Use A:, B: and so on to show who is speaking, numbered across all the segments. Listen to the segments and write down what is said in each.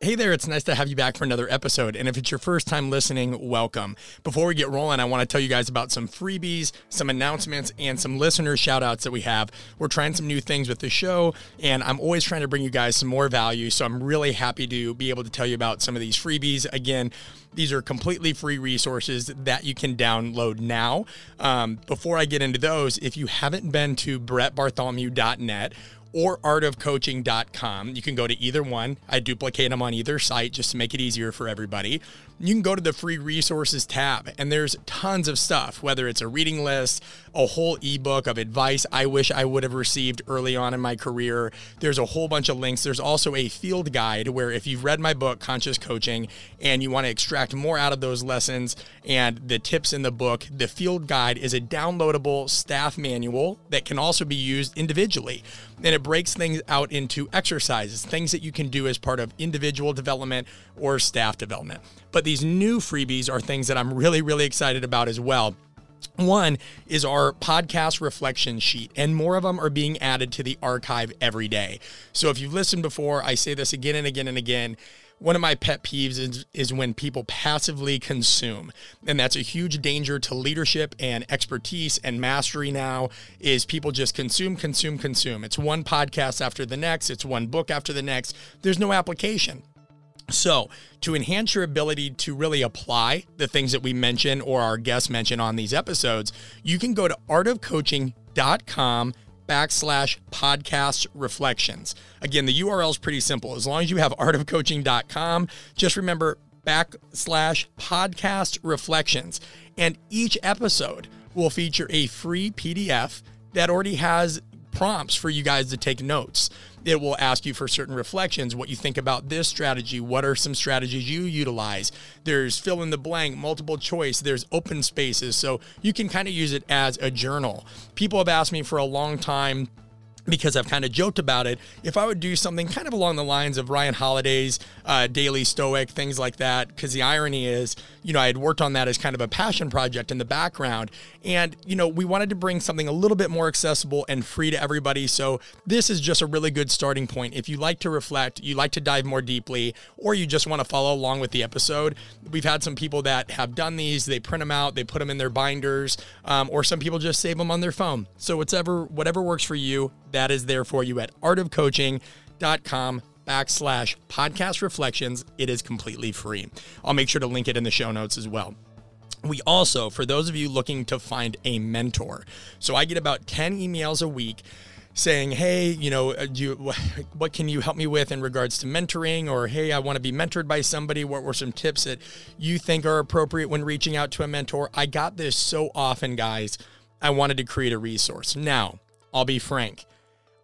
A: Hey there, it's nice to have you back for another episode. And if it's your first time listening, welcome. Before we get rolling, I want to tell you guys about some freebies, some announcements, and some listener shout outs that we have. We're trying some new things with the show, and I'm always trying to bring you guys some more value. So I'm really happy to be able to tell you about some of these freebies. Again, these are completely free resources that you can download now. Um, before I get into those, if you haven't been to brettbartholomew.net, or artofcoaching.com. You can go to either one. I duplicate them on either site just to make it easier for everybody. You can go to the free resources tab, and there's tons of stuff, whether it's a reading list, a whole ebook of advice I wish I would have received early on in my career. There's a whole bunch of links. There's also a field guide where if you've read my book, Conscious Coaching, and you want to extract more out of those lessons and the tips in the book, the field guide is a downloadable staff manual that can also be used individually. And it breaks things out into exercises, things that you can do as part of individual development or staff development. But these new freebies are things that I'm really, really excited about as well. One is our podcast reflection sheet, and more of them are being added to the archive every day. So if you've listened before, I say this again and again and again. One of my pet peeves is, is when people passively consume. And that's a huge danger to leadership and expertise and mastery now is people just consume, consume, consume. It's one podcast after the next, it's one book after the next. There's no application. So, to enhance your ability to really apply the things that we mention or our guests mention on these episodes, you can go to artofcoaching.com backslash podcast reflections. Again, the URL is pretty simple. As long as you have artofcoaching.com, just remember backslash podcast reflections. And each episode will feature a free PDF that already has prompts for you guys to take notes. It will ask you for certain reflections, what you think about this strategy, what are some strategies you utilize. There's fill in the blank, multiple choice, there's open spaces. So you can kind of use it as a journal. People have asked me for a long time because I've kind of joked about it. If I would do something kind of along the lines of Ryan Holiday's uh, Daily Stoic, things like that, because the irony is, you know, I had worked on that as kind of a passion project in the background. And, you know, we wanted to bring something a little bit more accessible and free to everybody. So this is just a really good starting point. If you like to reflect, you like to dive more deeply, or you just want to follow along with the episode, we've had some people that have done these. They print them out, they put them in their binders, um, or some people just save them on their phone. So whatever, whatever works for you, that is there for you at artofcoaching.com backslash podcast reflections. It is completely free. I'll make sure to link it in the show notes as well. We also, for those of you looking to find a mentor, so I get about 10 emails a week saying, "Hey, you know, uh, you, what can you help me with in regards to mentoring?" Or, "Hey, I want to be mentored by somebody. What were some tips that you think are appropriate when reaching out to a mentor?" I got this so often, guys. I wanted to create a resource. Now, I'll be frank.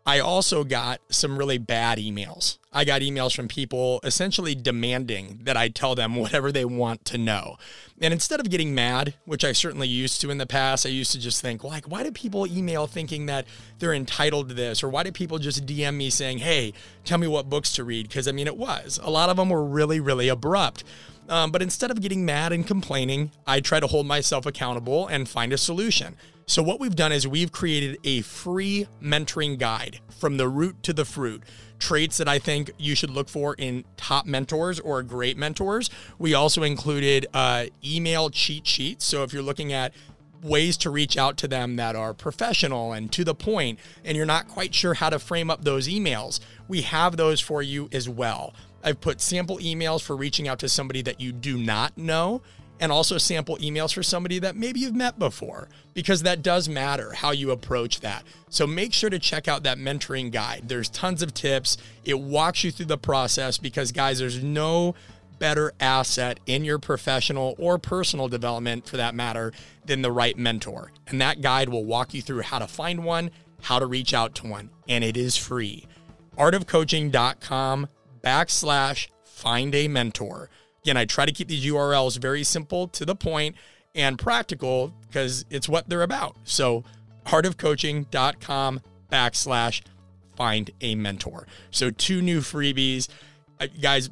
A: I also got some really bad emails. I got emails from people essentially demanding that I tell them whatever they want to know. And instead of getting mad, which I certainly used to in the past, I used to just think, like, why do people email thinking that they're entitled to this? Or why do people just DM me saying, hey, tell me what books to read? Because I mean, it was. A lot of them were really, really abrupt. Um, but instead of getting mad and complaining, I try to hold myself accountable and find a solution. So, what we've done is we've created a free mentoring guide from the root to the fruit. Traits that I think you should look for in top mentors or great mentors. We also included uh, email cheat sheets. So, if you're looking at ways to reach out to them that are professional and to the point, and you're not quite sure how to frame up those emails, we have those for you as well. I've put sample emails for reaching out to somebody that you do not know and also sample emails for somebody that maybe you've met before, because that does matter how you approach that. So make sure to check out that mentoring guide. There's tons of tips. It walks you through the process because, guys, there's no better asset in your professional or personal development for that matter than the right mentor. And that guide will walk you through how to find one, how to reach out to one, and it is free. artofcoaching.com backslash find a mentor. Again, I try to keep these URLs very simple, to the point, and practical because it's what they're about. So, artofcoaching.com backslash find a mentor. So, two new freebies. Uh, guys,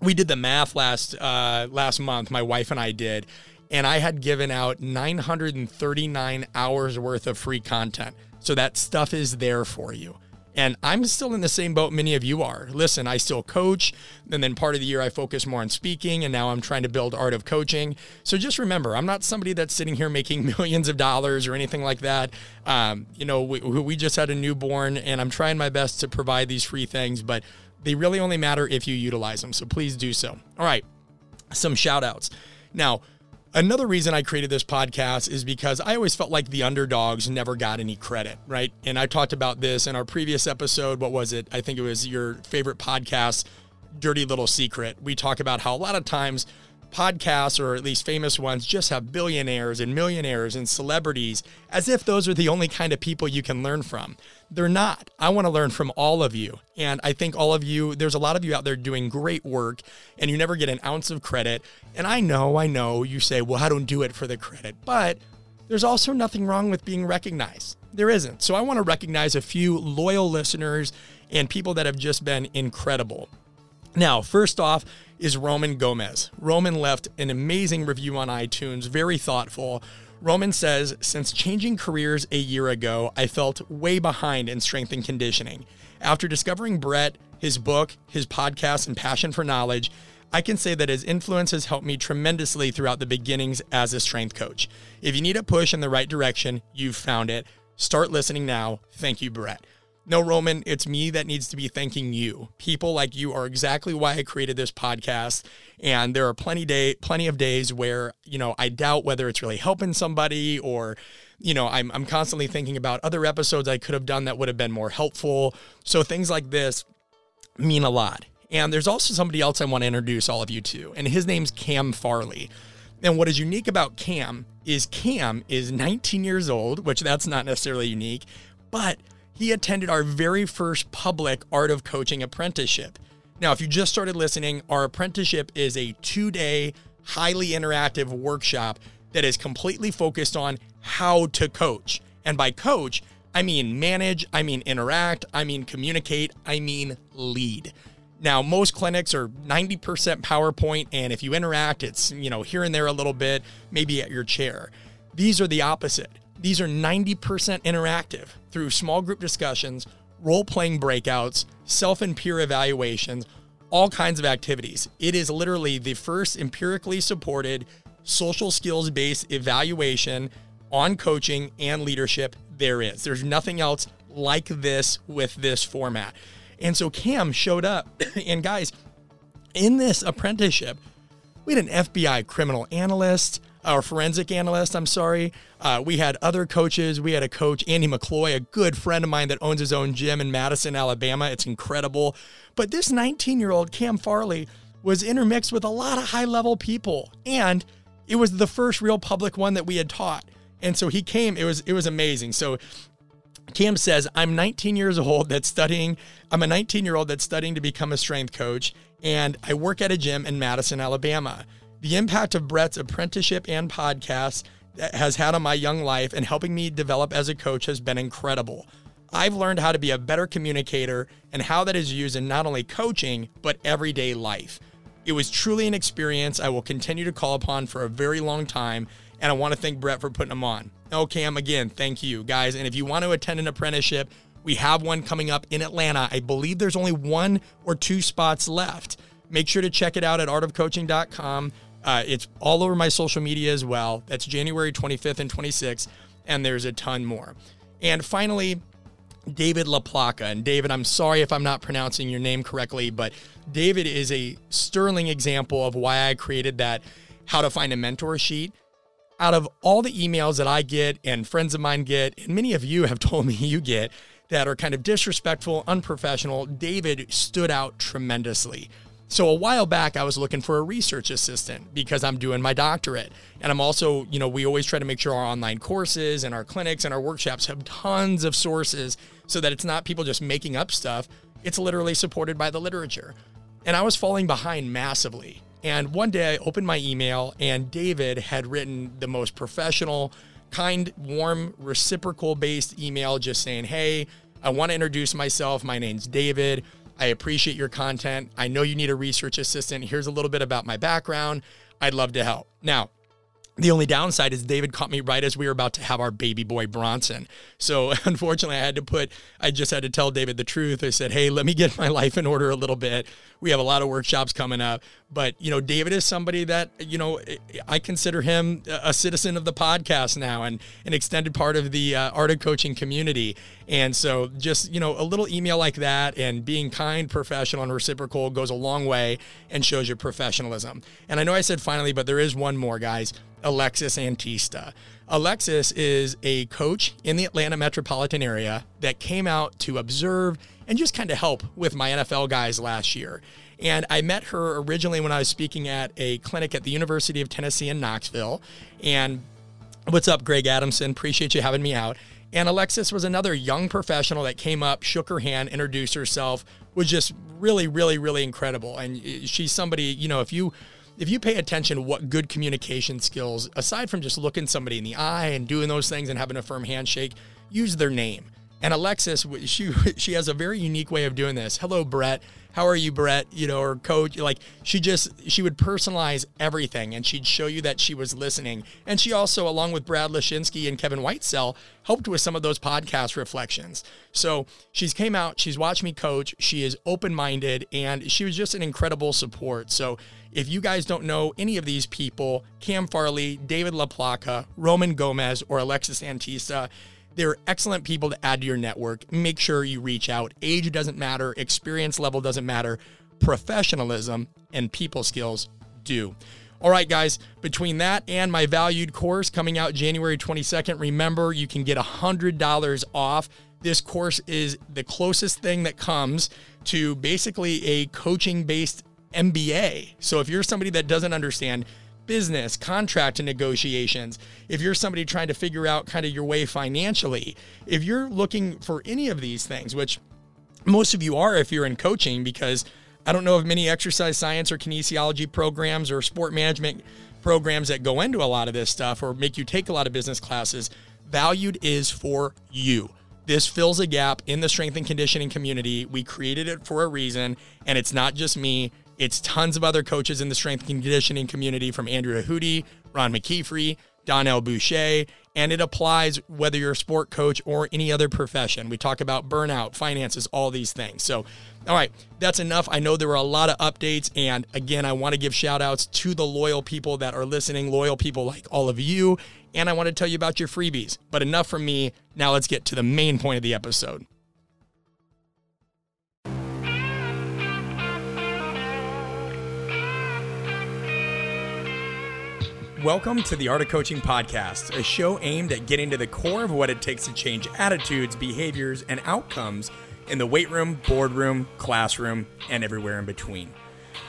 A: we did the math last uh, last month. My wife and I did, and I had given out 939 hours worth of free content. So that stuff is there for you. And I'm still in the same boat many of you are. Listen, I still coach, and then part of the year I focus more on speaking, and now I'm trying to build art of coaching. So just remember, I'm not somebody that's sitting here making millions of dollars or anything like that. Um, you know, we, we just had a newborn, and I'm trying my best to provide these free things, but they really only matter if you utilize them. So please do so. All right, some shout outs. Now, Another reason I created this podcast is because I always felt like the underdogs never got any credit, right? And I talked about this in our previous episode. What was it? I think it was your favorite podcast, Dirty Little Secret. We talk about how a lot of times podcasts, or at least famous ones, just have billionaires and millionaires and celebrities as if those are the only kind of people you can learn from. They're not. I want to learn from all of you. And I think all of you, there's a lot of you out there doing great work and you never get an ounce of credit. And I know, I know you say, well, I don't do it for the credit. But there's also nothing wrong with being recognized. There isn't. So I want to recognize a few loyal listeners and people that have just been incredible. Now, first off, is Roman Gomez. Roman left an amazing review on iTunes, very thoughtful. Roman says, Since changing careers a year ago, I felt way behind in strength and conditioning. After discovering Brett, his book, his podcast, and passion for knowledge, I can say that his influence has helped me tremendously throughout the beginnings as a strength coach. If you need a push in the right direction, you've found it. Start listening now. Thank you, Brett. No, Roman, it's me that needs to be thanking you. People like you are exactly why I created this podcast. And there are plenty day plenty of days where, you know, I doubt whether it's really helping somebody or, you know, I'm I'm constantly thinking about other episodes I could have done that would have been more helpful. So things like this mean a lot. And there's also somebody else I want to introduce all of you to, and his name's Cam Farley. And what is unique about Cam is Cam is 19 years old, which that's not necessarily unique, but he attended our very first public Art of Coaching apprenticeship. Now, if you just started listening, our apprenticeship is a two day, highly interactive workshop that is completely focused on how to coach. And by coach, I mean manage, I mean interact, I mean communicate, I mean lead. Now, most clinics are 90% PowerPoint, and if you interact, it's, you know, here and there a little bit, maybe at your chair. These are the opposite. These are 90% interactive through small group discussions, role playing breakouts, self and peer evaluations, all kinds of activities. It is literally the first empirically supported social skills based evaluation on coaching and leadership there is. There's nothing else like this with this format. And so Cam showed up, and guys, in this apprenticeship, we had an FBI criminal analyst, our forensic analyst, I'm sorry. Uh, we had other coaches. We had a coach, Andy McCloy, a good friend of mine that owns his own gym in Madison, Alabama. It's incredible. But this 19 year old Cam Farley was intermixed with a lot of high level people. And it was the first real public one that we had taught. And so he came, it was it was amazing. So Cam says, I'm 19 years old that's studying, I'm a 19 year old that's studying to become a strength coach, and I work at a gym in Madison, Alabama. The impact of Brett's apprenticeship and podcast has had on my young life and helping me develop as a coach has been incredible. I've learned how to be a better communicator and how that is used in not only coaching, but everyday life. It was truly an experience I will continue to call upon for a very long time, and I want to thank Brett for putting them on. Oh, Cam, again, thank you, guys. And if you want to attend an apprenticeship, we have one coming up in Atlanta. I believe there's only one or two spots left. Make sure to check it out at artofcoaching.com. Uh, it's all over my social media as well. That's January 25th and 26th, and there's a ton more. And finally, David LaPlaca. And David, I'm sorry if I'm not pronouncing your name correctly, but David is a sterling example of why I created that how to find a mentor sheet. Out of all the emails that I get and friends of mine get, and many of you have told me you get that are kind of disrespectful, unprofessional, David stood out tremendously. So a while back, I was looking for a research assistant because I'm doing my doctorate. And I'm also, you know, we always try to make sure our online courses and our clinics and our workshops have tons of sources so that it's not people just making up stuff. It's literally supported by the literature. And I was falling behind massively. And one day I opened my email and David had written the most professional, kind, warm, reciprocal based email just saying, Hey, I want to introduce myself. My name's David. I appreciate your content. I know you need a research assistant. Here's a little bit about my background. I'd love to help. Now, The only downside is David caught me right as we were about to have our baby boy Bronson. So unfortunately, I had to put, I just had to tell David the truth. I said, hey, let me get my life in order a little bit. We have a lot of workshops coming up. But, you know, David is somebody that, you know, I consider him a citizen of the podcast now and an extended part of the uh, art of coaching community. And so just, you know, a little email like that and being kind, professional, and reciprocal goes a long way and shows your professionalism. And I know I said finally, but there is one more, guys. Alexis Antista. Alexis is a coach in the Atlanta metropolitan area that came out to observe and just kind of help with my NFL guys last year. And I met her originally when I was speaking at a clinic at the University of Tennessee in Knoxville. And what's up, Greg Adamson? Appreciate you having me out. And Alexis was another young professional that came up, shook her hand, introduced herself, was just really, really, really incredible. And eh, she's somebody, you know, if you if you pay attention to what good communication skills, aside from just looking somebody in the eye and doing those things and having a firm handshake, use their name. And Alexis, she she has a very unique way of doing this. Hello, Brett. How are you, Brett? You know, or coach. Like she just she would personalize everything, and she'd show you that she was listening. And she also, along with Brad Lashinsky and Kevin Whitesell, helped with some of those podcast reflections. So she's came out. She's watched me coach. She is open minded, and she was just an incredible support. So if you guys don't know any of these people, Cam Farley, David LaPlaca, Roman Gomez, or Alexis Antista, they're excellent people to add to your network. Make sure you reach out. Age doesn't matter, experience level doesn't matter. Professionalism and people skills do. All right, guys, between that and my valued course coming out January 22nd, remember you can get $100 off. This course is the closest thing that comes to basically a coaching based MBA. So if you're somebody that doesn't understand business, contract and negotiations, if you're somebody trying to figure out kind of your way financially, if you're looking for any of these things, which most of you are if you're in coaching, because I don't know of many exercise science or kinesiology programs or sport management programs that go into a lot of this stuff or make you take a lot of business classes. Valued is for you. This fills a gap in the strength and conditioning community. We created it for a reason, and it's not just me. It's tons of other coaches in the strength conditioning community from Andrea Hudy, Ron McKeefery, Donnell Boucher, and it applies whether you're a sport coach or any other profession. We talk about burnout, finances, all these things. So, all right, that's enough. I know there were a lot of updates. And again, I want to give shout outs to the loyal people that are listening, loyal people like all of you. And I want to tell you about your freebies. But enough from me. Now let's get to the main point of the episode. Welcome to the Art of Coaching Podcast, a show aimed at getting to the core of what it takes to change attitudes, behaviors, and outcomes in the weight room, boardroom, classroom, and everywhere in between.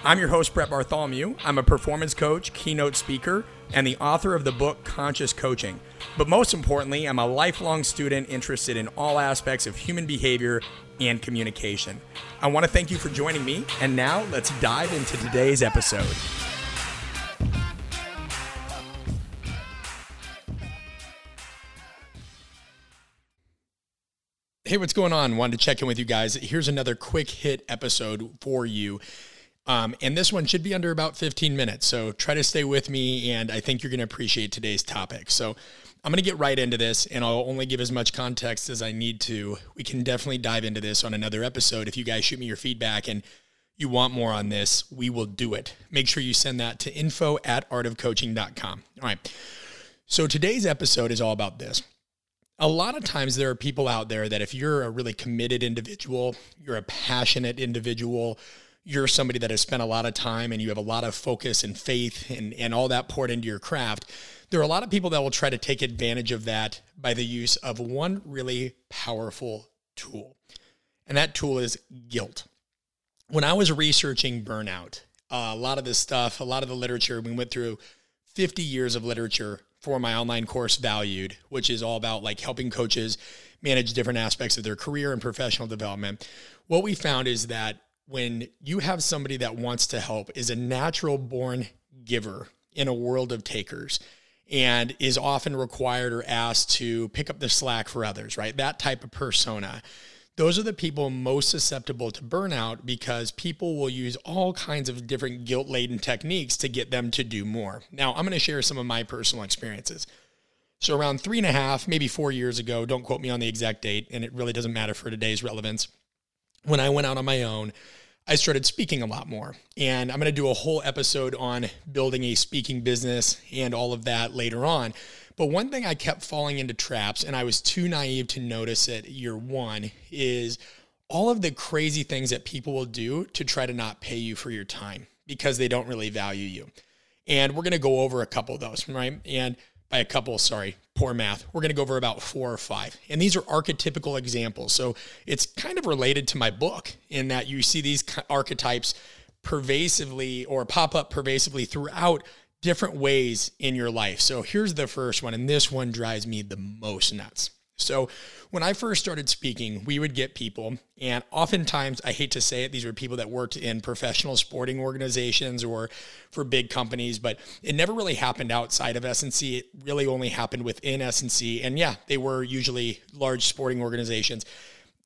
A: I'm your host, Brett Bartholomew. I'm a performance coach, keynote speaker, and the author of the book Conscious Coaching. But most importantly, I'm a lifelong student interested in all aspects of human behavior and communication. I want to thank you for joining me, and now let's dive into today's episode. Hey, what's going on? Wanted to check in with you guys. Here's another quick hit episode for you. Um, and this one should be under about 15 minutes. So try to stay with me, and I think you're going to appreciate today's topic. So I'm going to get right into this, and I'll only give as much context as I need to. We can definitely dive into this on another episode. If you guys shoot me your feedback and you want more on this, we will do it. Make sure you send that to info at artofcoaching.com. All right. So today's episode is all about this a lot of times there are people out there that if you're a really committed individual, you're a passionate individual, you're somebody that has spent a lot of time and you have a lot of focus and faith and, and all that poured into your craft, there are a lot of people that will try to take advantage of that by the use of one really powerful tool. And that tool is guilt. When I was researching burnout, uh, a lot of this stuff, a lot of the literature, we went through 50 years of literature for my online course valued which is all about like helping coaches manage different aspects of their career and professional development. What we found is that when you have somebody that wants to help is a natural born giver in a world of takers and is often required or asked to pick up the slack for others right? That type of persona those are the people most susceptible to burnout because people will use all kinds of different guilt laden techniques to get them to do more. Now, I'm going to share some of my personal experiences. So, around three and a half, maybe four years ago, don't quote me on the exact date, and it really doesn't matter for today's relevance. When I went out on my own, I started speaking a lot more. And I'm going to do a whole episode on building a speaking business and all of that later on. But one thing I kept falling into traps, and I was too naive to notice it year one, is all of the crazy things that people will do to try to not pay you for your time because they don't really value you. And we're going to go over a couple of those, right? And by a couple, sorry, poor math. We're going to go over about four or five. And these are archetypical examples. So it's kind of related to my book in that you see these archetypes pervasively or pop up pervasively throughout different ways in your life. So here's the first one, and this one drives me the most nuts. So when I first started speaking, we would get people, and oftentimes, I hate to say it, these were people that worked in professional sporting organizations or for big companies, but it never really happened outside of S&C. It really only happened within S&C. And yeah, they were usually large sporting organizations.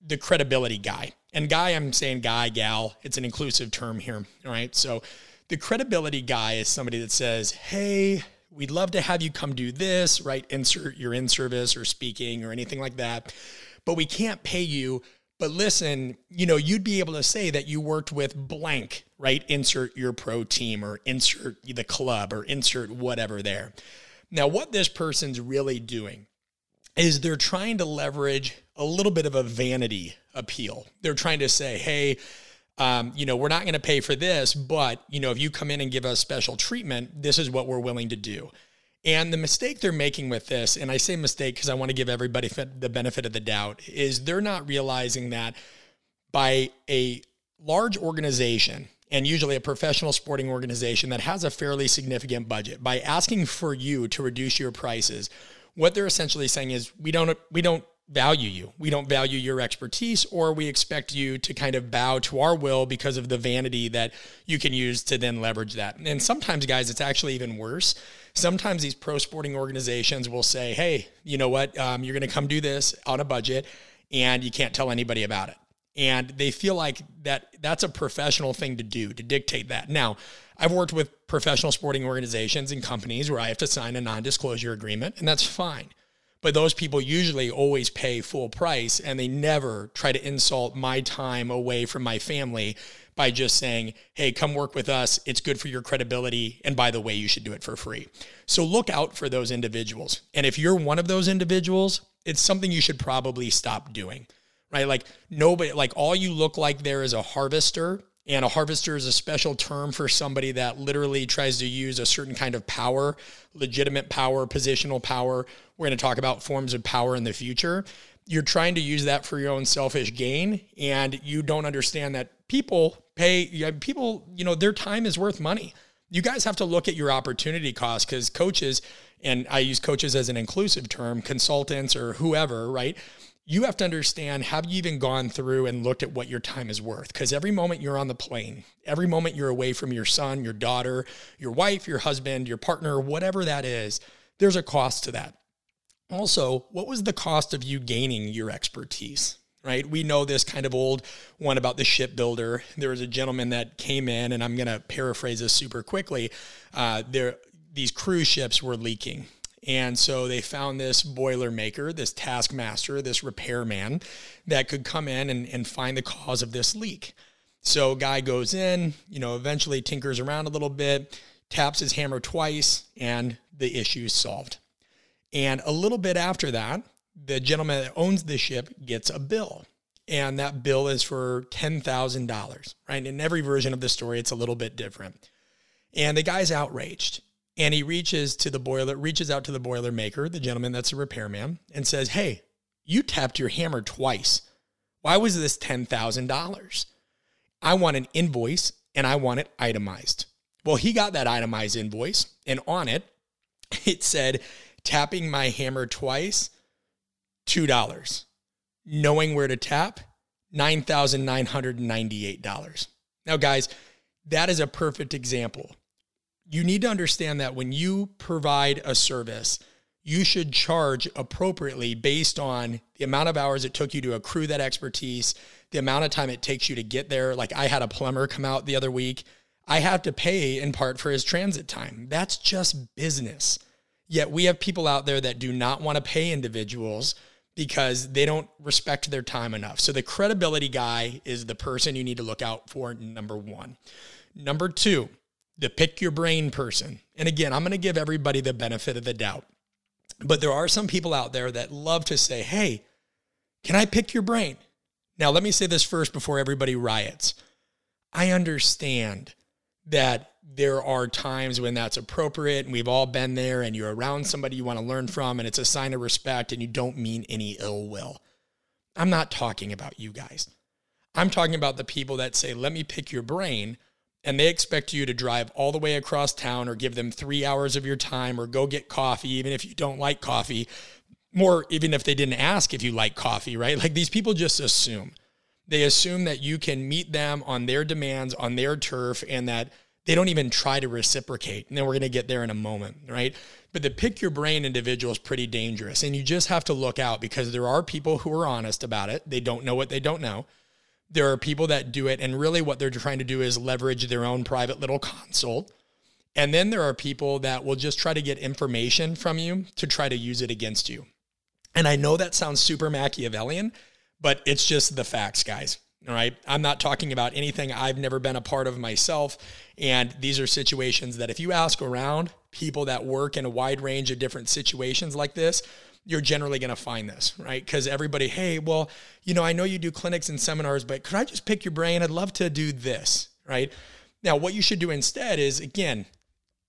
A: The credibility guy. And guy, I'm saying guy, gal, it's an inclusive term here. All right. So the credibility guy is somebody that says, Hey, we'd love to have you come do this, right? Insert your in service or speaking or anything like that. But we can't pay you. But listen, you know, you'd be able to say that you worked with blank, right? Insert your pro team or insert the club or insert whatever there. Now, what this person's really doing is they're trying to leverage a little bit of a vanity appeal. They're trying to say, hey, um, you know, we're not going to pay for this, but, you know, if you come in and give us special treatment, this is what we're willing to do. And the mistake they're making with this, and I say mistake because I want to give everybody the benefit of the doubt, is they're not realizing that by a large organization, and usually a professional sporting organization that has a fairly significant budget, by asking for you to reduce your prices, what they're essentially saying is we don't we don't value you. We don't value your expertise, or we expect you to kind of bow to our will because of the vanity that you can use to then leverage that. And sometimes, guys, it's actually even worse. Sometimes these pro sporting organizations will say, hey, you know what? Um, you're going to come do this on a budget, and you can't tell anybody about it. And they feel like that that's a professional thing to do, to dictate that. Now, I've worked with professional sporting organizations and companies where I have to sign a non disclosure agreement, and that's fine. But those people usually always pay full price and they never try to insult my time away from my family by just saying, hey, come work with us. It's good for your credibility. And by the way, you should do it for free. So look out for those individuals. And if you're one of those individuals, it's something you should probably stop doing, right? Like nobody, like all you look like there is a harvester and a harvester is a special term for somebody that literally tries to use a certain kind of power, legitimate power, positional power. We're going to talk about forms of power in the future. You're trying to use that for your own selfish gain, and you don't understand that people pay, people, you know, their time is worth money. You guys have to look at your opportunity cost because coaches, and I use coaches as an inclusive term, consultants or whoever, right? You have to understand have you even gone through and looked at what your time is worth? Because every moment you're on the plane, every moment you're away from your son, your daughter, your wife, your husband, your partner, whatever that is, there's a cost to that. Also, what was the cost of you gaining your expertise? Right? We know this kind of old one about the shipbuilder. There was a gentleman that came in, and I'm going to paraphrase this super quickly. Uh, there, these cruise ships were leaking and so they found this boiler maker, this taskmaster, this repairman that could come in and, and find the cause of this leak. So guy goes in, you know, eventually tinkers around a little bit, taps his hammer twice, and the issue is solved. And a little bit after that, the gentleman that owns the ship gets a bill. And that bill is for $10,000, right? In every version of the story, it's a little bit different. And the guy's outraged and he reaches to the boiler, reaches out to the boiler maker, the gentleman that's a repairman, and says, Hey, you tapped your hammer twice. Why was this $10,000? I want an invoice and I want it itemized. Well, he got that itemized invoice, and on it, it said, tapping my hammer twice, $2. Knowing where to tap, $9,998. Now, guys, that is a perfect example you need to understand that when you provide a service, you should charge appropriately based on the amount of hours it took you to accrue that expertise, the amount of time it takes you to get there. Like I had a plumber come out the other week. I have to pay in part for his transit time. That's just business. Yet we have people out there that do not want to pay individuals because they don't respect their time enough. So the credibility guy is the person you need to look out for, number one. Number two, the pick your brain person. And again, I'm going to give everybody the benefit of the doubt. But there are some people out there that love to say, hey, can I pick your brain? Now, let me say this first before everybody riots. I understand that there are times when that's appropriate and we've all been there and you're around somebody you want to learn from and it's a sign of respect and you don't mean any ill will. I'm not talking about you guys. I'm talking about the people that say, let me pick your brain. And they expect you to drive all the way across town or give them three hours of your time or go get coffee, even if you don't like coffee, more even if they didn't ask if you like coffee, right? Like these people just assume. They assume that you can meet them on their demands, on their turf, and that they don't even try to reciprocate. And then we're going to get there in a moment, right? But the pick your brain individual is pretty dangerous. And you just have to look out because there are people who are honest about it. They don't know what they don't know. There are people that do it. And really, what they're trying to do is leverage their own private little console. And then there are people that will just try to get information from you to try to use it against you. And I know that sounds super Machiavellian, but it's just the facts, guys. All right. I'm not talking about anything I've never been a part of myself. And these are situations that if you ask around people that work in a wide range of different situations like this, you're generally going to find this, right? Because everybody, hey, well, you know, I know you do clinics and seminars, but could I just pick your brain? I'd love to do this, right? Now, what you should do instead is, again,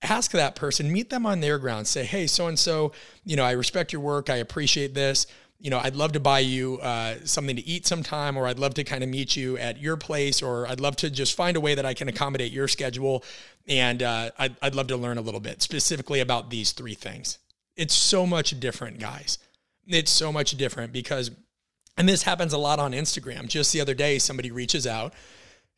A: ask that person, meet them on their ground, say, hey, so and so, you know, I respect your work, I appreciate this you know, I'd love to buy you uh, something to eat sometime, or I'd love to kind of meet you at your place, or I'd love to just find a way that I can accommodate your schedule. And uh, I'd, I'd love to learn a little bit specifically about these three things. It's so much different, guys. It's so much different because, and this happens a lot on Instagram. Just the other day, somebody reaches out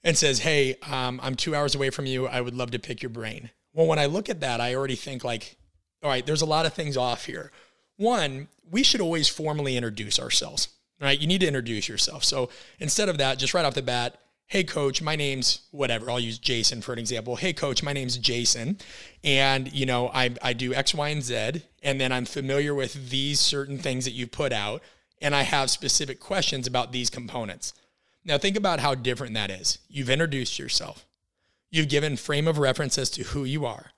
A: and says, Hey, um, I'm two hours away from you. I would love to pick your brain. Well, when I look at that, I already think, like, all right, there's a lot of things off here. One, we should always formally introduce ourselves, right? You need to introduce yourself. So instead of that, just right off the bat, hey coach my name's whatever. I'll use jason for an example. Hey coach my name's jason and you know I, I do x y and z and then i'm familiar with these certain things that you put out and i have specific questions about these components. Now think about how different that is. You've introduced yourself. You've given frame of reference as to who you are.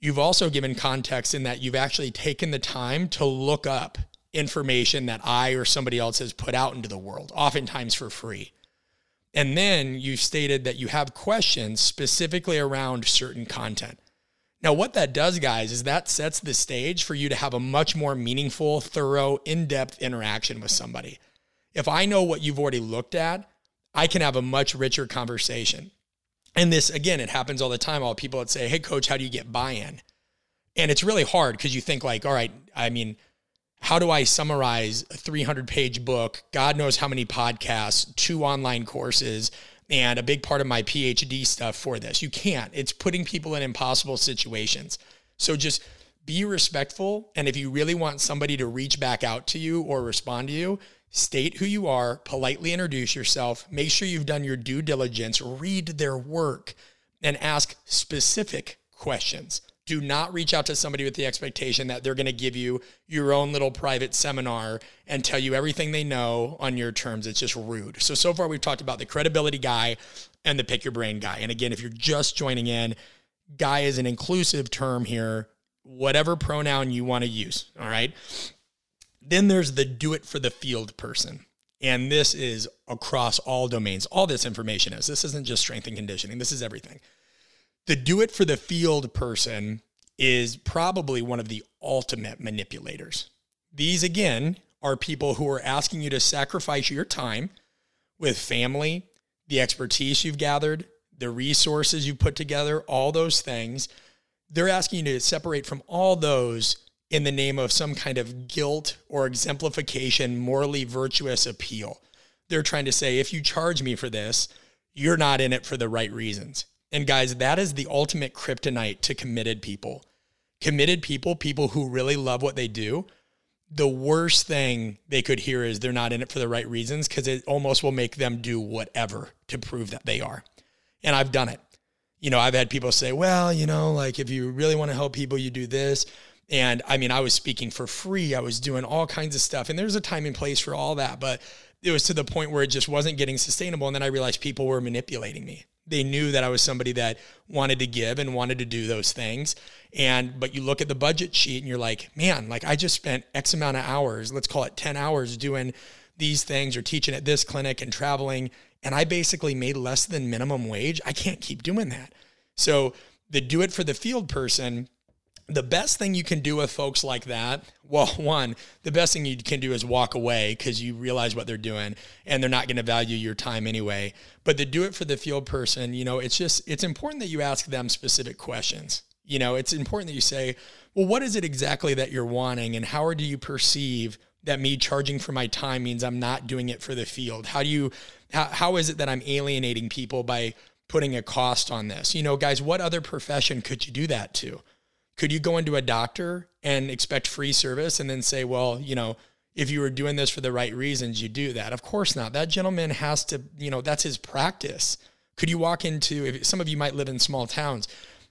A: You've also given context in that you've actually taken the time to look up information that I or somebody else has put out into the world, oftentimes for free. And then you stated that you have questions specifically around certain content. Now, what that does, guys, is that sets the stage for you to have a much more meaningful, thorough, in depth interaction with somebody. If I know what you've already looked at, I can have a much richer conversation. And this, again, it happens all the time. All people that say, Hey, coach, how do you get buy in? And it's really hard because you think, like, all right, I mean, how do I summarize a 300 page book? God knows how many podcasts, two online courses, and a big part of my PhD stuff for this. You can't. It's putting people in impossible situations. So just be respectful. And if you really want somebody to reach back out to you or respond to you, State who you are, politely introduce yourself, make sure you've done your due diligence, read their work, and ask specific questions. Do not reach out to somebody with the expectation that they're going to give you your own little private seminar and tell you everything they know on your terms. It's just rude. So, so far, we've talked about the credibility guy and the pick your brain guy. And again, if you're just joining in, guy is an inclusive term here, whatever pronoun you want to use. All right. Then there's the do it for the field person. And this is across all domains. All this information is. This isn't just strength and conditioning, this is everything. The do it for the field person is probably one of the ultimate manipulators. These, again, are people who are asking you to sacrifice your time with family, the expertise you've gathered, the resources you've put together, all those things. They're asking you to separate from all those in the name of some kind of guilt or exemplification, morally virtuous appeal. They're trying to say, if you charge me for this, you're not in it for the right reasons. And guys, that is the ultimate kryptonite to committed people. committed people, people who really love what they do, the worst thing they could hear is they're not in it for the right reasons because it almost will make them do whatever to prove that they are. And I've done it. You know, I've had people say, well, you know, like if you really want to help people, you do this. And I mean, I was speaking for free, I was doing all kinds of stuff. And there's a time and place for all that. But it was to the point where it just wasn't getting sustainable. And then I realized people were manipulating me. They knew that I was somebody that wanted to give and wanted to do those things. And, but you look at the budget sheet and you're like, man, like I just spent X amount of hours, let's call it 10 hours doing these things or teaching at this clinic and traveling. And I basically made less than minimum wage. I can't keep doing that. So the do it for the field person the best thing you can do with folks like that, well, one, the best thing you can do is walk away because you realize what they're doing and they're not going to value your time anyway. But to do it for the field person, you know, it's just, it's important that you ask them specific questions. You know, it's important that you say, well, what is it exactly that you're wanting and how do you perceive that me charging for my time means I'm not doing it for the field? How do you, how, how is it that I'm alienating people by putting a cost on this? You know, guys, what other profession could you do that to? Could you go into a doctor and expect free service and then say, well, you know, if you were doing this for the right reasons, you do that? Of course not. That gentleman has to, you know, that's his practice. Could you walk into, if some of you might live in small towns,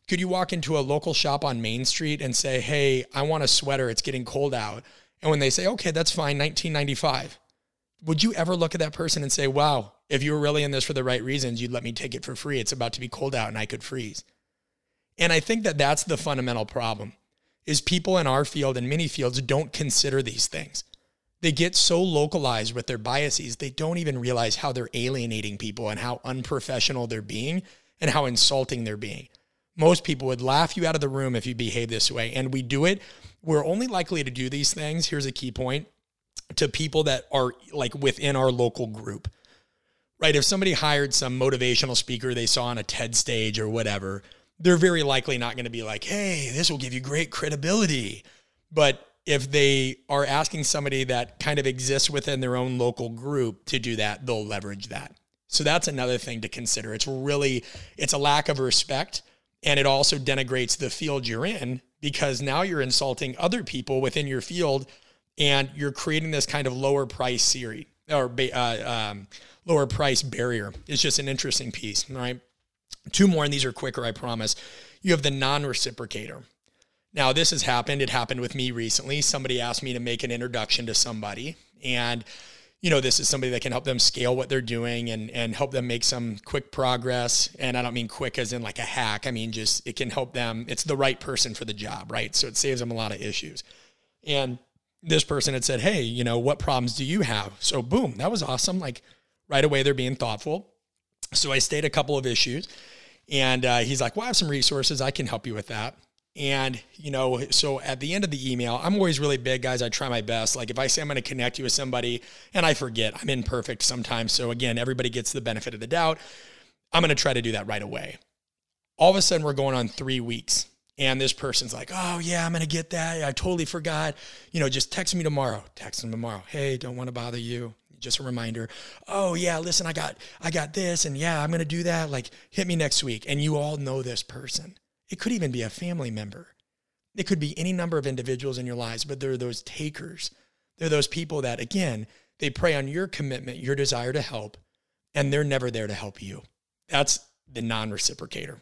A: could you walk into a local shop on Main Street and say, hey, I want a sweater, it's getting cold out? And when they say, okay, that's fine, 1995, would you ever look at that person and say, wow, if you were really in this for the right reasons, you'd let me take it for free? It's about to be cold out and I could freeze. And I think that that's the fundamental problem is people in our field and many fields don't consider these things. They get so localized with their biases, they don't even realize how they're alienating people and how unprofessional they're being and how insulting they're being. Most people would laugh you out of the room if you behave this way. And we do it. We're only likely to do these things. Here's a key point to people that are like within our local group, right? If somebody hired some motivational speaker they saw on a TED stage or whatever, they're very likely not going to be like, hey, this will give you great credibility. But if they are asking somebody that kind of exists within their own local group to do that, they'll leverage that. So that's another thing to consider. It's really it's a lack of respect and it also denigrates the field you're in because now you're insulting other people within your field and you're creating this kind of lower price series or uh, um, lower price barrier. It's just an interesting piece, right? Two more, and these are quicker, I promise. You have the non reciprocator. Now, this has happened. It happened with me recently. Somebody asked me to make an introduction to somebody, and you know, this is somebody that can help them scale what they're doing and and help them make some quick progress. And I don't mean quick as in like a hack. I mean just it can help them. It's the right person for the job, right? So it saves them a lot of issues. And this person had said, "Hey, you know, what problems do you have?" So boom, that was awesome. Like right away, they're being thoughtful. So I stayed a couple of issues and uh, he's like, well, I have some resources. I can help you with that. And, you know, so at the end of the email, I'm always really big, guys. I try my best. Like if I say I'm going to connect you with somebody and I forget, I'm imperfect sometimes. So again, everybody gets the benefit of the doubt. I'm going to try to do that right away. All of a sudden, we're going on three weeks. And this person's like, oh, yeah, I'm going to get that. I totally forgot. You know, just text me tomorrow. Text them tomorrow. Hey, don't want to bother you just a reminder. Oh yeah, listen, I got I got this and yeah, I'm going to do that. Like hit me next week. And you all know this person. It could even be a family member. It could be any number of individuals in your lives, but they're those takers. They're those people that again, they prey on your commitment, your desire to help, and they're never there to help you. That's the non-reciprocator.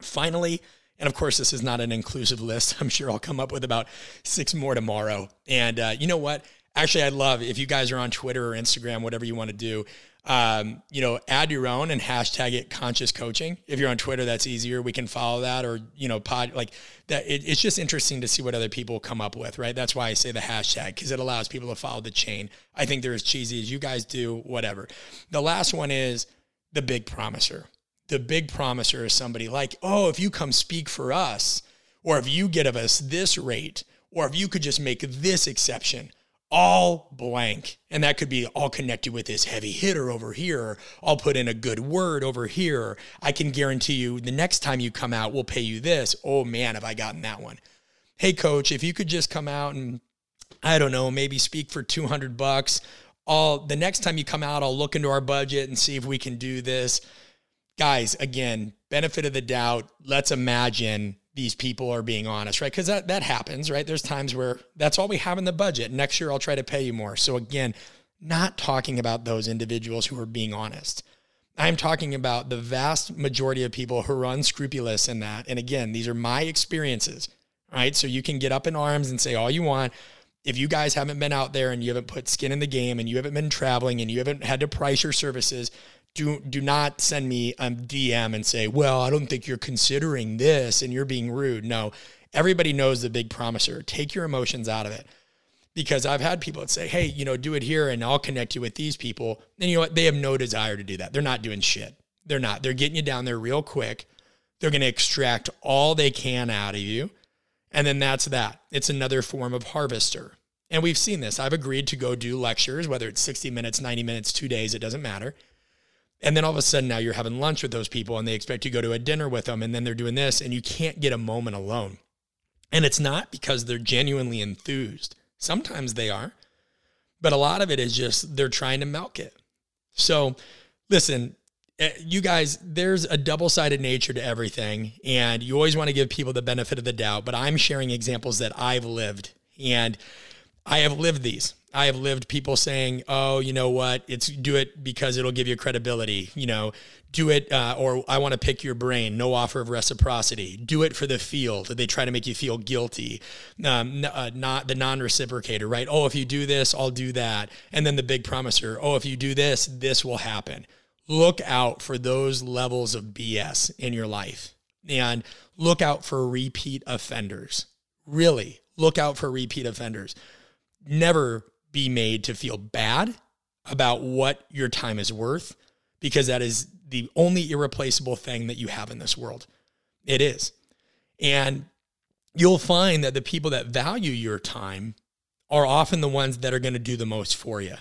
A: Finally, and of course, this is not an inclusive list. I'm sure I'll come up with about six more tomorrow. And uh, you know what? Actually, I'd love if you guys are on Twitter or Instagram, whatever you want to do. Um, you know, add your own and hashtag it conscious coaching. If you're on Twitter, that's easier. We can follow that or, you know, pod like that. It, it's just interesting to see what other people come up with, right? That's why I say the hashtag because it allows people to follow the chain. I think they're as cheesy as you guys do, whatever. The last one is the big promiser. The big promiser is somebody like, oh, if you come speak for us, or if you get of us this rate, or if you could just make this exception, all blank. And that could be all connected with this heavy hitter over here. I'll put in a good word over here. I can guarantee you the next time you come out, we'll pay you this. Oh man, have I gotten that one? Hey, coach, if you could just come out and I don't know, maybe speak for 200 bucks. I'll, the next time you come out, I'll look into our budget and see if we can do this. Guys, again, benefit of the doubt. Let's imagine these people are being honest, right? Because that, that happens, right? There's times where that's all we have in the budget. Next year, I'll try to pay you more. So, again, not talking about those individuals who are being honest. I'm talking about the vast majority of people who are unscrupulous in that. And again, these are my experiences, right? So you can get up in arms and say all you want. If you guys haven't been out there and you haven't put skin in the game and you haven't been traveling and you haven't had to price your services, do do not send me a DM and say, "Well, I don't think you're considering this and you're being rude." No. Everybody knows the big promiser. Take your emotions out of it because I've had people that say, hey, you know, do it here and I'll connect you with these people. And you know what? They have no desire to do that. They're not doing shit. They're not. They're getting you down there real quick. They're going to extract all they can out of you. And then that's that. It's another form of harvester. And we've seen this. I've agreed to go do lectures, whether it's 60 minutes, 90 minutes, two days, it doesn't matter. And then all of a sudden now you're having lunch with those people and they expect you to go to a dinner with them and then they're doing this and you can't get a moment alone. And it's not because they're genuinely enthused. Sometimes they are, but a lot of it is just they're trying to milk it. So, listen, eh, you guys, there's a double sided nature to everything, and you always want to give people the benefit of the doubt. But I'm sharing examples that I've lived, and I have lived these. I have lived people saying, "Oh, you know what? It's do it because it'll give you credibility." You know, do it, uh, or I want to pick your brain. No offer of reciprocity. Do it for the field. They try to make you feel guilty. Um, uh, not the non-reciprocator, right? Oh, if you do this, I'll do that. And then the big promiser. Oh, if you do this, this will happen. Look out for those levels of BS in your life, and look out for repeat offenders. Really, look out for repeat offenders. Never be made to feel bad about what your time is worth because that is the only irreplaceable thing that you have in this world. It is. And you'll find that the people that value your time are often the ones that are going to do the most for you.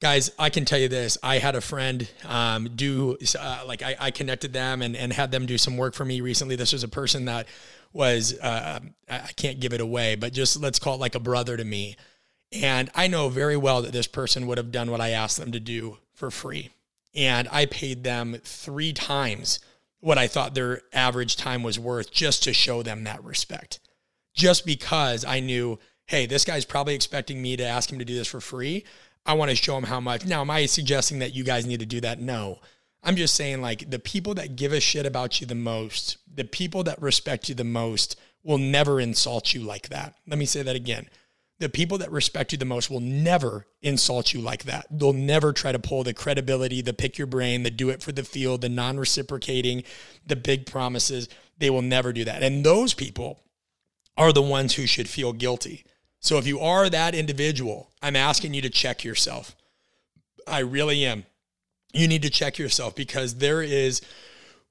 A: Guys, I can tell you this. I had a friend um, do, uh, like, I, I, connected them and, and had them do some work for me recently. This was a person that was, uh, I can't give it away, but just let's call it like a brother to me. And I know very well that this person would have done what I asked them to do for free. And I paid them three times what I thought their average time was worth just to show them that respect. Just because I knew, hey, this guy's probably expecting me to ask him to do this for free. I want to show him how much. Now, am I suggesting that you guys need to do that? No. I'm just saying, like, the people that give a shit about you the most, the people that respect you the most, will never insult you like that. Let me say that again the people that respect you the most will never insult you like that. They'll never try to pull the credibility, the pick your brain, the do it for the field, the non reciprocating, the big promises. They will never do that. And those people are the ones who should feel guilty. So if you are that individual, I'm asking you to check yourself. I really am. You need to check yourself because there is,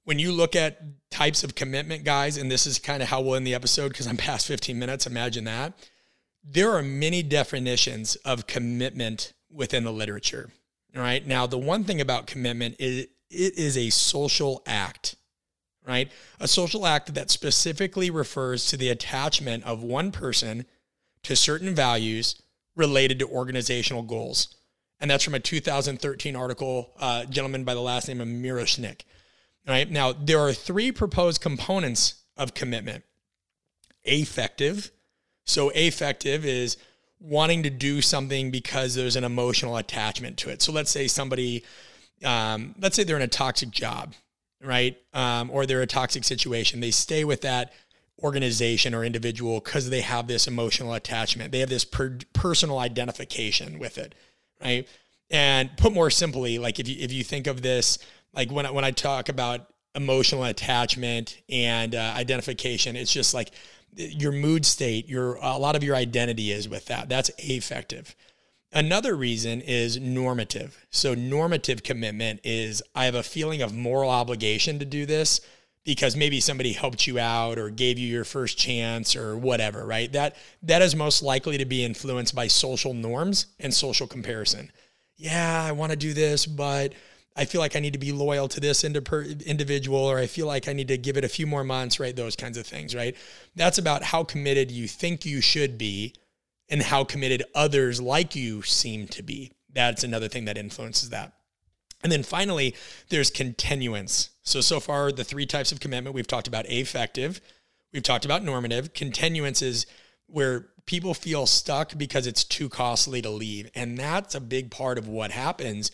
A: when you look at types of commitment, guys, and this is kind of how we'll end the episode because I'm past 15 minutes. Imagine that there are many definitions of commitment within the literature. All right. Now, the one thing about commitment is it is a social act, right? A social act that specifically refers to the attachment of one person to certain values related to organizational goals. And that's from a 2013 article, uh, gentleman by the last name of Miroshnik. Right now, there are three proposed components of commitment affective, so affective is wanting to do something because there's an emotional attachment to it. So let's say somebody, um, let's say they're in a toxic job, right? Um, or they're a toxic situation. They stay with that organization or individual because they have this emotional attachment. They have this per- personal identification with it, right? And put more simply, like if you if you think of this, like when I, when I talk about emotional attachment and uh, identification, it's just like your mood state, your a lot of your identity is with that. That's affective. Another reason is normative. So normative commitment is I have a feeling of moral obligation to do this because maybe somebody helped you out or gave you your first chance or whatever, right? That that is most likely to be influenced by social norms and social comparison. Yeah, I want to do this, but I feel like I need to be loyal to this individual, or I feel like I need to give it a few more months, right? Those kinds of things, right? That's about how committed you think you should be and how committed others like you seem to be. That's another thing that influences that. And then finally, there's continuance. So, so far, the three types of commitment we've talked about affective, We've talked about normative. Continuance is where people feel stuck because it's too costly to leave. And that's a big part of what happens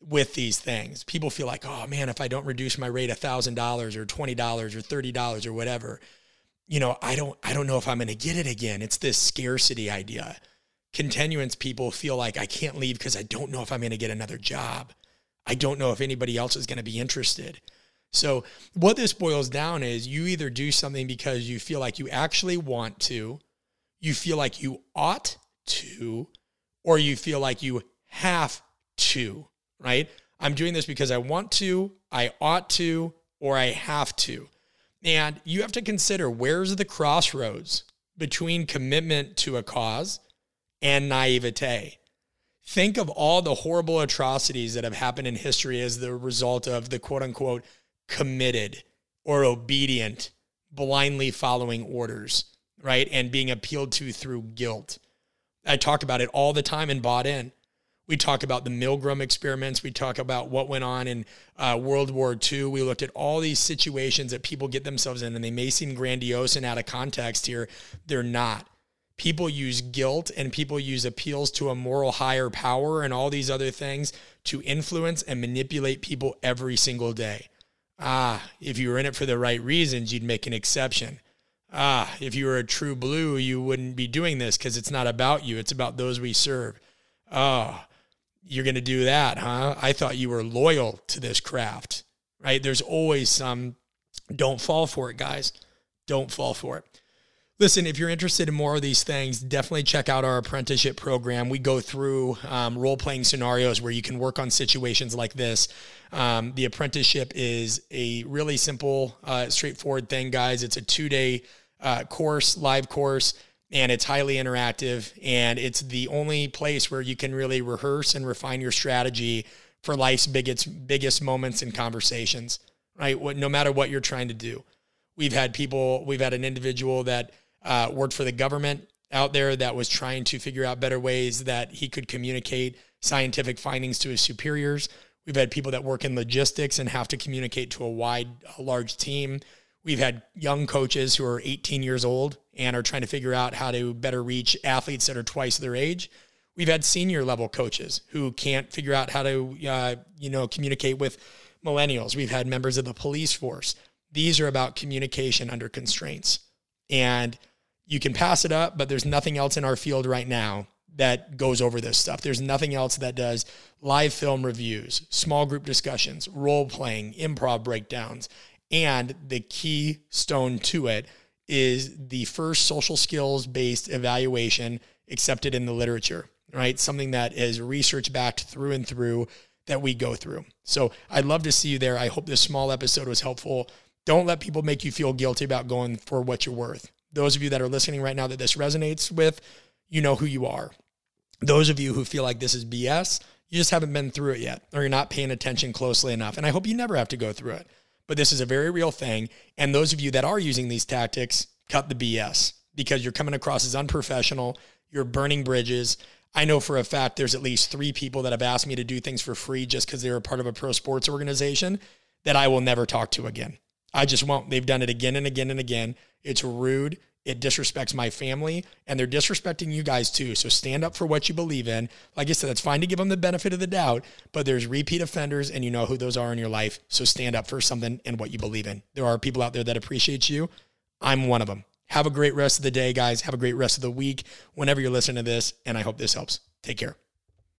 A: with these things. People feel like, oh man, if I don't reduce my rate a $1,000 or $20 or $30 or whatever, you know, I don't I don't know if I'm going to get it again. It's this scarcity idea. Continuance people feel like I can't leave because I don't know if I'm going to get another job. I don't know if anybody else is going to be interested. So, what this boils down is you either do something because you feel like you actually want to, you feel like you ought to, or you feel like you have to, right? I'm doing this because I want to, I ought to, or I have to. And you have to consider where's the crossroads between commitment to a cause and naivete. Think of all the horrible atrocities that have happened in history as the result of the quote unquote committed or obedient, blindly following orders, right? And being appealed to through guilt. I talk about it all the time and bought in. We talk about the Milgram experiments. We talk about what went on in uh, World War II. We looked at all these situations that people get themselves in, and they may seem grandiose and out of context here. They're not. People use guilt and people use appeals to a moral higher power and all these other things to influence and manipulate people every single day. Ah, if you were in it for the right reasons, you'd make an exception. Ah, if you were a true blue, you wouldn't be doing this because it's not about you, it's about those we serve. Oh, you're going to do that, huh? I thought you were loyal to this craft, right? There's always some, don't fall for it, guys. Don't fall for it. Listen, if you're interested in more of these things, definitely check out our apprenticeship program. We go through um, role playing scenarios where you can work on situations like this. Um, the apprenticeship is a really simple, uh, straightforward thing, guys. It's a two day uh, course, live course, and it's highly interactive. And it's the only place where you can really rehearse and refine your strategy for life's biggest, biggest moments and conversations, right? no matter what you're trying to do. We've had people, we've had an individual that uh, worked for the government out there that was trying to figure out better ways that he could communicate scientific findings to his superiors. We've had people that work in logistics and have to communicate to a wide, a large team. We've had young coaches who are 18 years old and are trying to figure out how to better reach athletes that are twice their age. We've had senior level coaches who can't figure out how to, uh, you know, communicate with millennials. We've had members of the police force. These are about communication under constraints. And you can pass it up, but there's nothing else in our field right now that goes over this stuff. There's nothing else that does live film reviews, small group discussions, role playing, improv breakdowns. And the keystone to it is the first social skills based evaluation accepted in the literature, right? Something that is research backed through and through that we go through. So I'd love to see you there. I hope this small episode was helpful. Don't let people make you feel guilty about going for what you're worth. Those of you that are listening right now that this resonates with, you know who you are. Those of you who feel like this is BS, you just haven't been through it yet, or you're not paying attention closely enough. And I hope you never have to go through it. But this is a very real thing. And those of you that are using these tactics, cut the BS because you're coming across as unprofessional. You're burning bridges. I know for a fact there's at least three people that have asked me to do things for free just because they were part of a pro sports organization that I will never talk to again. I just won't. They've done it again and again and again. It's rude. It disrespects my family and they're disrespecting you guys too. So stand up for what you believe in. Like I said, it's fine to give them the benefit of the doubt, but there's repeat offenders and you know who those are in your life. So stand up for something and what you believe in. There are people out there that appreciate you. I'm one of them. Have a great rest of the day, guys. Have a great rest of the week whenever you're listening to this. And I hope this helps. Take care.